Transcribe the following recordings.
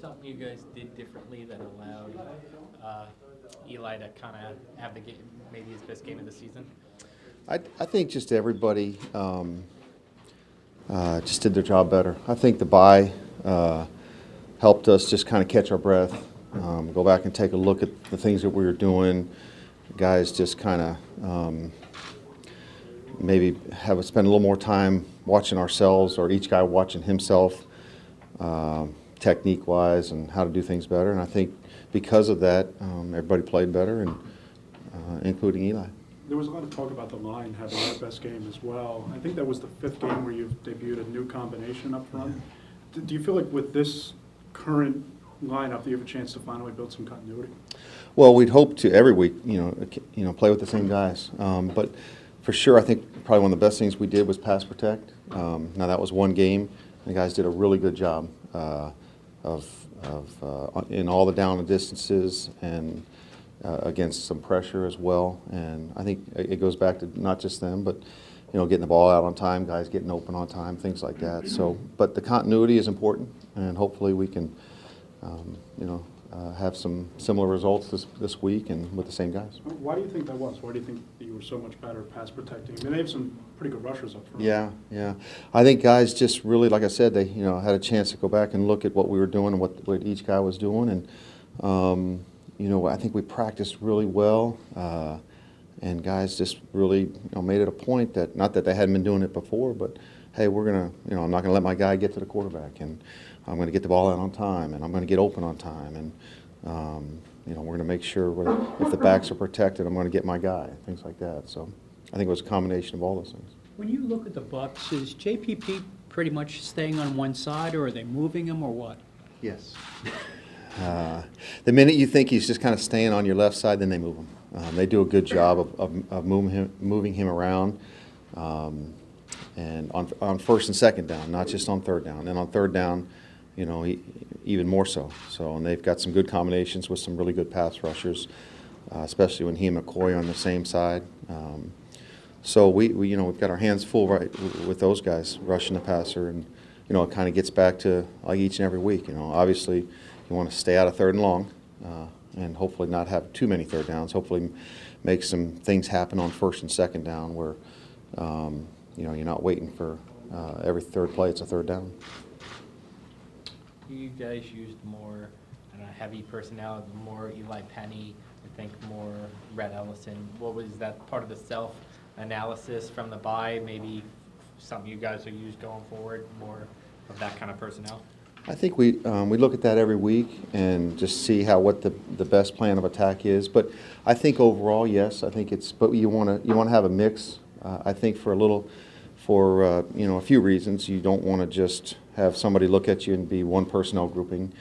something you guys did differently that allowed uh, Eli to kind of have the game, maybe his best game of the season? I, I think just everybody um, uh, just did their job better. I think the bye uh, helped us just kind of catch our breath, um, go back and take a look at the things that we were doing. Guys just kind of um, maybe have spend a little more time watching ourselves, or each guy watching himself, um, technique wise, and how to do things better. And I think because of that, um, everybody played better, and uh, including Eli. There was a lot of talk about the line having their best game as well. I think that was the fifth game where you've debuted a new combination up front. Do- Do you feel like with this current lineup, that you have a chance to finally build some continuity? Well, we'd hope to every week, you know, you know, play with the same guys. Um, but for sure, I think probably one of the best things we did was pass protect. Um, now that was one game. The guys did a really good job uh, of, of uh, in all the down and distances and uh, against some pressure as well. And I think it goes back to not just them, but you know, getting the ball out on time, guys getting open on time, things like that. So, but the continuity is important, and hopefully we can, um, you know, uh, have some similar results this, this week and with the same guys. Why do you think that was? Why do you think you were so much better at pass protecting? I mean, they have some pretty good rushers up front. Yeah, yeah. I think guys just really, like I said, they you know had a chance to go back and look at what we were doing and what, what each guy was doing, and um, you know I think we practiced really well, uh, and guys just really you know made it a point that not that they hadn't been doing it before, but hey, we're gonna you know I'm not gonna let my guy get to the quarterback, and I'm gonna get the ball out on time, and I'm gonna get open on time, and um, you know we're gonna make sure we're, if the backs are protected, I'm gonna get my guy, things like that. So I think it was a combination of all those things. When you look at the Bucs, is JPP pretty much staying on one side, or are they moving him, or what? Yes. Uh, the minute you think he's just kind of staying on your left side, then they move him. Um, they do a good job of, of, of moving, him, moving him around, um, and on, on first and second down, not just on third down. And on third down, you know, he, even more so. So, and they've got some good combinations with some really good pass rushers, uh, especially when he and McCoy are on the same side. Um, so we, we, you know, we've got our hands full right with those guys rushing the passer, and you know, it kind of gets back to like each and every week. You know, obviously, you want to stay out of third and long, uh, and hopefully not have too many third downs. Hopefully, make some things happen on first and second down where, um, you know, you're not waiting for uh, every third play. It's a third down. You guys used more know, heavy personnel, more Eli Penny, I think more Rhett Ellison. What was that part of the self analysis from the bye? Maybe something you guys will use going forward, more of that kind of personnel? I think we, um, we look at that every week and just see how, what the, the best plan of attack is. But I think overall, yes, I think it's, but you want to, you want to have a mix. Uh, I think for a little, for, uh, you know, a few reasons. You don't want to just have somebody look at you and be one personnel grouping.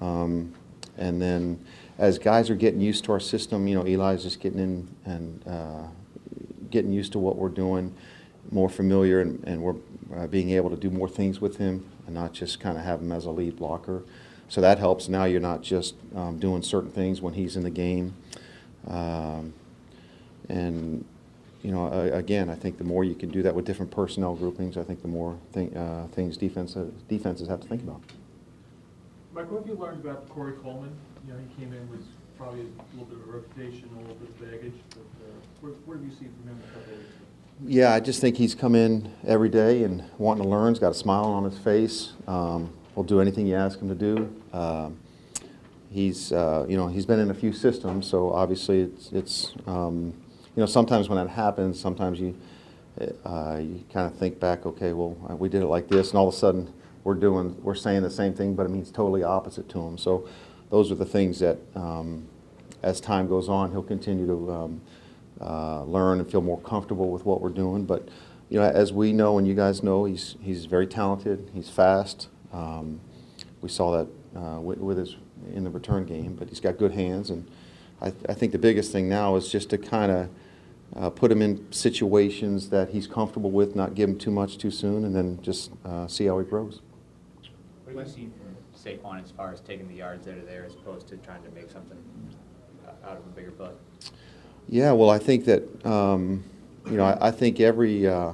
Um, and then as guys are getting used to our system, you know, Eli's just getting in and uh, getting used to what we're doing, more familiar, and, and we're uh, being able to do more things with him and not just kind of have him as a lead blocker. So that helps. Now you're not just um, doing certain things when he's in the game. Um, and, you know, again, I think the more you can do that with different personnel groupings, I think the more thing, uh, things defense, defenses have to think about. Mike, what have you learned about Corey Coleman? You know, he came in with probably a little bit of a reputation, a little bit of baggage, but uh, what, what have you seen from him a couple of weeks ago? Yeah, I just think he's come in every day and wanting to learn. He's got a smile on his face. Um, will do anything you ask him to do. Um, he's, uh, you know, he's been in a few systems, so obviously it's, it's um, you know, sometimes when that happens, sometimes you, uh, you kind of think back, okay, well, uh, we did it like this, and all of a sudden we're doing, we're saying the same thing, but it means totally opposite to him. So those are the things that, um, as time goes on, he'll continue to um, uh, learn and feel more comfortable with what we're doing. But you know, as we know and you guys know, he's he's very talented. He's fast. Um, we saw that uh, with, with his in the return game, but he's got good hands. And I, I think the biggest thing now is just to kind of uh, put him in situations that he's comfortable with, not give him too much too soon, and then just uh, see how he grows. What have you seen from Saquon as far as taking the yards out of there as opposed to trying to make something uh, out of a bigger play? Yeah, well, I think that, um, you know, I, I think every uh,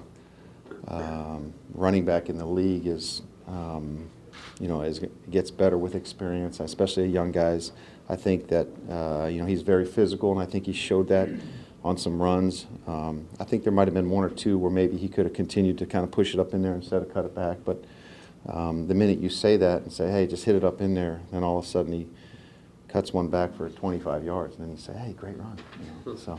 um, running back in the league is, um, you know, is gets better with experience, especially young guys. I think that, uh, you know, he's very physical, and I think he showed that on some runs. Um, I think there might have been one or two where maybe he could have continued to kind of push it up in there instead of cut it back. But um, the minute you say that and say, hey, just hit it up in there, then all of a sudden he cuts one back for 25 yards, and then you say, hey, great run. You know, so,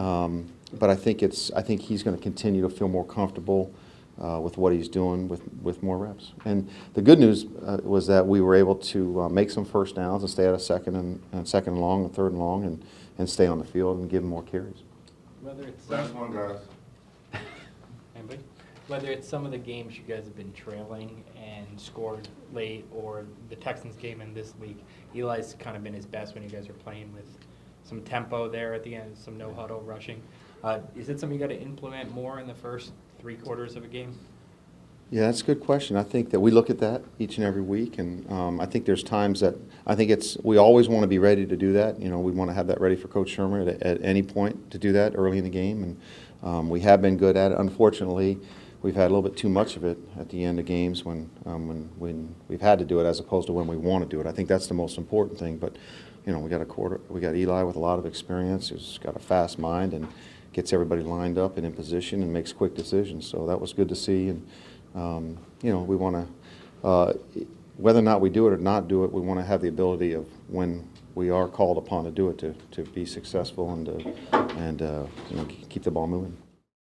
um, but I think it's, I think he's going to continue to feel more comfortable uh, with what he's doing with, with more reps. And the good news uh, was that we were able to uh, make some first downs and stay at a second and, and second and long and third and long and, and stay on the field and give him more carries. Whether it's. Last one, guys. Anybody? Whether it's some of the games you guys have been trailing and scored late, or the Texans game in this week, Eli's kind of been his best when you guys are playing with some tempo there at the end, some no huddle rushing. Uh, is it something you got to implement more in the first three quarters of a game? Yeah, that's a good question. I think that we look at that each and every week, and um, I think there's times that I think it's we always want to be ready to do that. You know, we want to have that ready for Coach Shurmur at, at any point to do that early in the game, and um, we have been good at it. Unfortunately, we've had a little bit too much of it at the end of games when um, when when we've had to do it as opposed to when we want to do it. I think that's the most important thing. But you know, we got a quarter, we got Eli with a lot of experience, who's got a fast mind and gets everybody lined up and in position and makes quick decisions. So that was good to see and. Um, you know, we want to, uh, whether or not we do it or not do it, we want to have the ability of when we are called upon to do it to, to be successful and, to, and uh, you know, keep the ball moving.